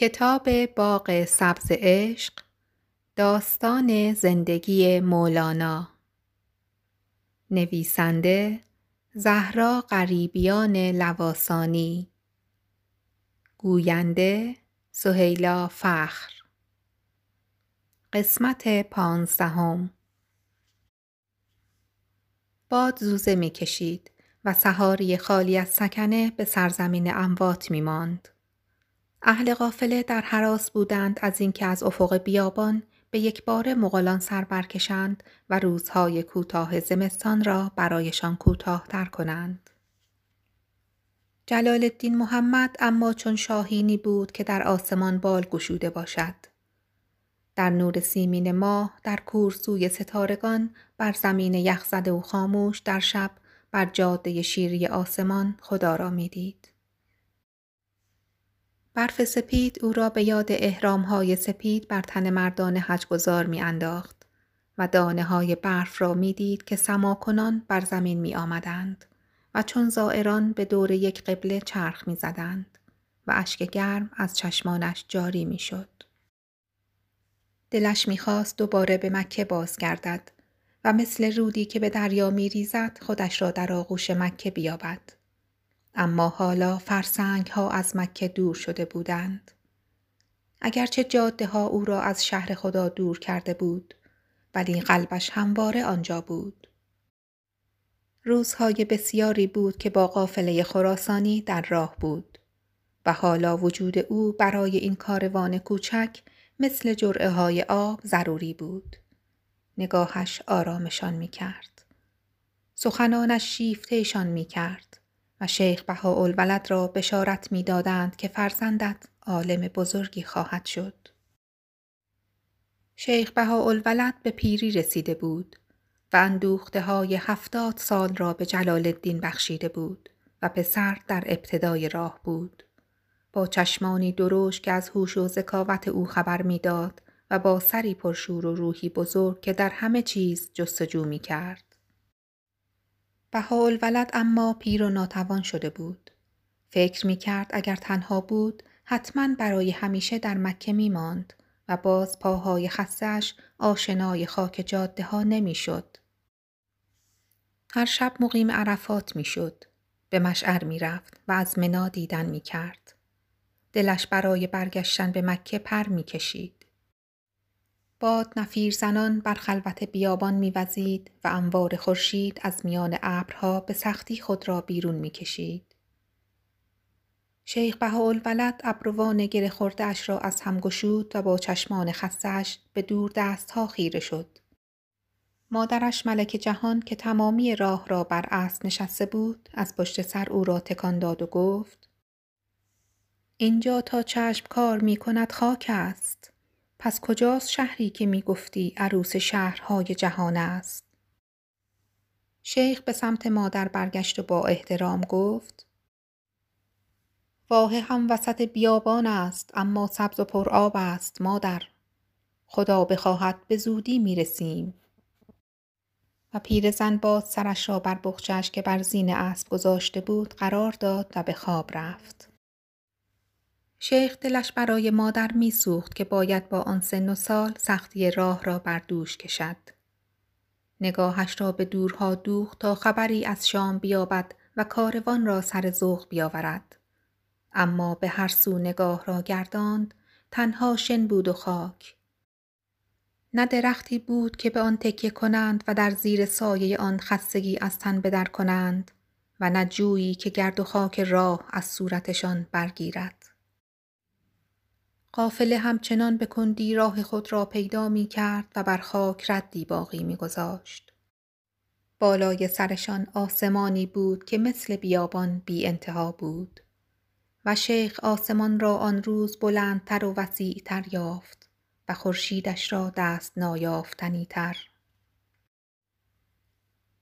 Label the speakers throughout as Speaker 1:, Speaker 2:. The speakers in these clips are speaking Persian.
Speaker 1: کتاب باغ سبز عشق داستان زندگی مولانا. نویسنده زهرا غریبیان لواسانی. گوینده سهیلا فخر. قسمت پانزدهم باد زوزه می کشید و سحاری خالی از سکنه به سرزمین اموات می ماند. اهل قافله در حراس بودند از اینکه از افق بیابان به یک بار مغولان سر برکشند و روزهای کوتاه زمستان را برایشان کوتاهتر کنند. جلال الدین محمد اما چون شاهینی بود که در آسمان بال گشوده باشد. در نور سیمین ماه در کورسوی ستارگان بر زمین یخزده و خاموش در شب بر جاده شیری آسمان خدا را می‌دید. برف سپید او را به یاد های سپید بر تن مردان حجگذار می انداخت و دانه های برف را می دید که سماکنان بر زمین می آمدند و چون زائران به دور یک قبله چرخ می زدند و اشک گرم از چشمانش جاری می شد. دلش می‌خواست دوباره به مکه بازگردد و مثل رودی که به دریا می ریزد خودش را در آغوش مکه بیابد. اما حالا فرسنگ ها از مکه دور شده بودند. اگرچه جاده ها او را از شهر خدا دور کرده بود ولی قلبش همواره آنجا بود. روزهای بسیاری بود که با قافله خراسانی در راه بود و حالا وجود او برای این کاروان کوچک مثل جرعه های آب ضروری بود. نگاهش آرامشان می کرد. سخنانش شیفتهشان می کرد. و شیخ بهاءالولد را بشارت می‌دادند که فرزندت عالم بزرگی خواهد شد. شیخ بهاءالولد به پیری رسیده بود و اندوخته های هفتاد سال را به جلال الدین بخشیده بود و پسر در ابتدای راه بود. با چشمانی دروش که از هوش و ذکاوت او خبر می‌داد و با سری پرشور و روحی بزرگ که در همه چیز جستجو می کرد. ولد اما پیر و ناتوان شده بود. فکر می کرد اگر تنها بود حتما برای همیشه در مکه می ماند و باز پاهای خستش آشنای خاک جاده ها نمی شد. هر شب مقیم عرفات می شد. به مشعر می رفت و از منا دیدن می کرد. دلش برای برگشتن به مکه پر می کشید. باد نفیر زنان بر خلوت بیابان میوزید و انوار خورشید از میان ابرها به سختی خود را بیرون می‌کشید. شیخ بهاءالولد ابروان گره اش را از هم گشود و با چشمان خستش به دور دستها خیره شد. مادرش ملک جهان که تمامی راه را بر اسب نشسته بود از پشت سر او را تکان داد و گفت اینجا تا چشم کار می کند خاک است. پس کجاست شهری که می گفتی عروس شهرهای جهان است؟ شیخ به سمت مادر برگشت و با احترام گفت واه هم وسط بیابان است اما سبز و پر آب است مادر خدا بخواهد به زودی می رسیم و پیرزن باز سرش را بر بخچش که بر زین اسب گذاشته بود قرار داد و به خواب رفت. شیخ دلش برای مادر میسوخت که باید با آن سن و سال سختی راه را بر دوش کشد. نگاهش را به دورها دوخت تا خبری از شام بیابد و کاروان را سر ذوق بیاورد. اما به هر سو نگاه را گرداند تنها شن بود و خاک. نه درختی بود که به آن تکیه کنند و در زیر سایه آن خستگی از تن بدر کنند و نه جویی که گرد و خاک راه از صورتشان برگیرد. قافله همچنان به کندی راه خود را پیدا می کرد و بر خاک ردی باقی می گذاشت. بالای سرشان آسمانی بود که مثل بیابان بی انتها بود و شیخ آسمان را آن روز بلندتر و وسیعتر یافت و خورشیدش را دست نایافتنی تر.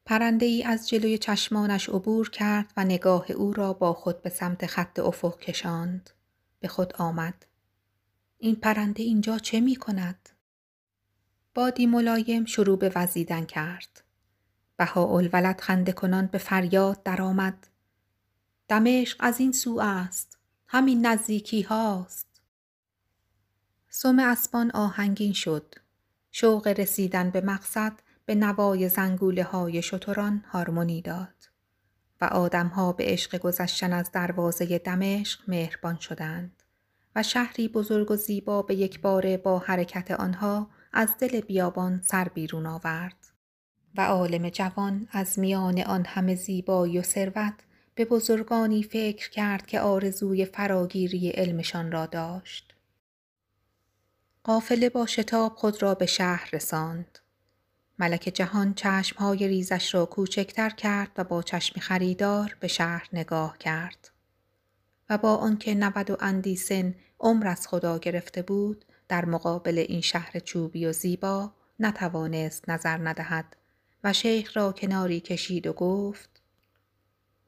Speaker 1: پرنده ای از جلوی چشمانش عبور کرد و نگاه او را با خود به سمت خط افق کشاند. به خود آمد. این پرنده اینجا چه می کند؟ بادی ملایم شروع به وزیدن کرد. بهاءالولد خنده کنان به فریاد درآمد. دمشق از این سو است. همین نزدیکی هاست. سم اسبان آهنگین شد. شوق رسیدن به مقصد به نوای زنگوله های شتران هارمونی داد و آدمها به عشق گذشتن از دروازه دمشق مهربان شدند و شهری بزرگ و زیبا به یک باره با حرکت آنها از دل بیابان سر بیرون آورد و عالم جوان از میان آن همه زیبایی و ثروت به بزرگانی فکر کرد که آرزوی فراگیری علمشان را داشت. قافله با شتاب خود را به شهر رساند. ملک جهان چشمهای ریزش را کوچکتر کرد و با چشم خریدار به شهر نگاه کرد. و با آنکه نود و اندی سن عمر از خدا گرفته بود در مقابل این شهر چوبی و زیبا نتوانست نظر ندهد و شیخ را کناری کشید و گفت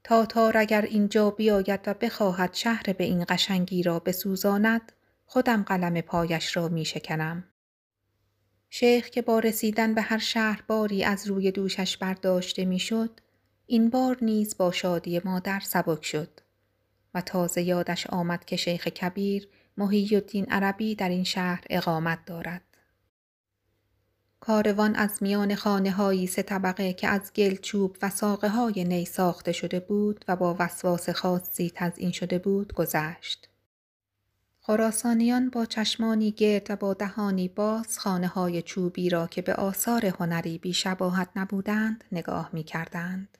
Speaker 1: تاتار اگر اینجا بیاید و بخواهد شهر به این قشنگی را بسوزاند خودم قلم پایش را می شکنم. شیخ که با رسیدن به هر شهر باری از روی دوشش برداشته می‌شد این بار نیز با شادی مادر سبک شد و تازه یادش آمد که شیخ کبیر محی الدین عربی در این شهر اقامت دارد. کاروان از میان خانه هایی سه طبقه که از گل چوب و ساقه های نی ساخته شده بود و با وسواس خاصی تزئین شده بود گذشت. خراسانیان با چشمانی گرد و با دهانی باز خانه های چوبی را که به آثار هنری بی شباهت نبودند نگاه می کردند.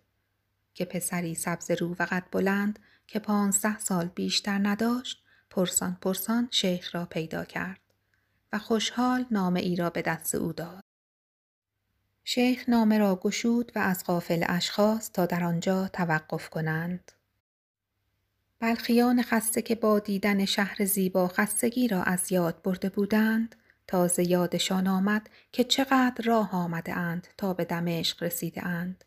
Speaker 1: که پسری سبز رو و قد بلند که پانزده سال بیشتر نداشت پرسان پرسان شیخ را پیدا کرد و خوشحال نامه ای را به دست او داد. شیخ نامه را گشود و از قافل اشخاص تا در آنجا توقف کنند. بلخیان خسته که با دیدن شهر زیبا خستگی را از یاد برده بودند تازه یادشان آمد که چقدر راه آمده اند تا به دمشق رسیده اند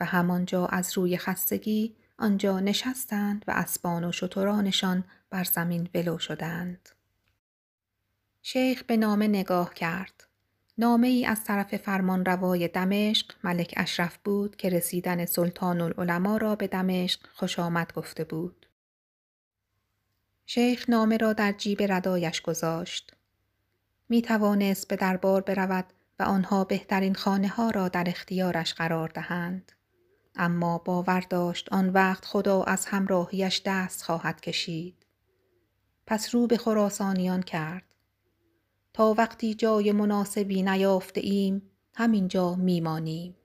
Speaker 1: و همانجا از روی خستگی آنجا نشستند و اسبان و شترانشان بر زمین ولو شدند. شیخ به نامه نگاه کرد. نامه ای از طرف فرمان روای دمشق ملک اشرف بود که رسیدن سلطان العلماء را به دمشق خوش آمد گفته بود. شیخ نامه را در جیب ردایش گذاشت. می توانست به دربار برود و آنها بهترین خانه ها را در اختیارش قرار دهند. اما باور داشت آن وقت خدا از همراهیش دست خواهد کشید. پس رو به خراسانیان کرد. تا وقتی جای مناسبی نیافته ایم همینجا میمانیم.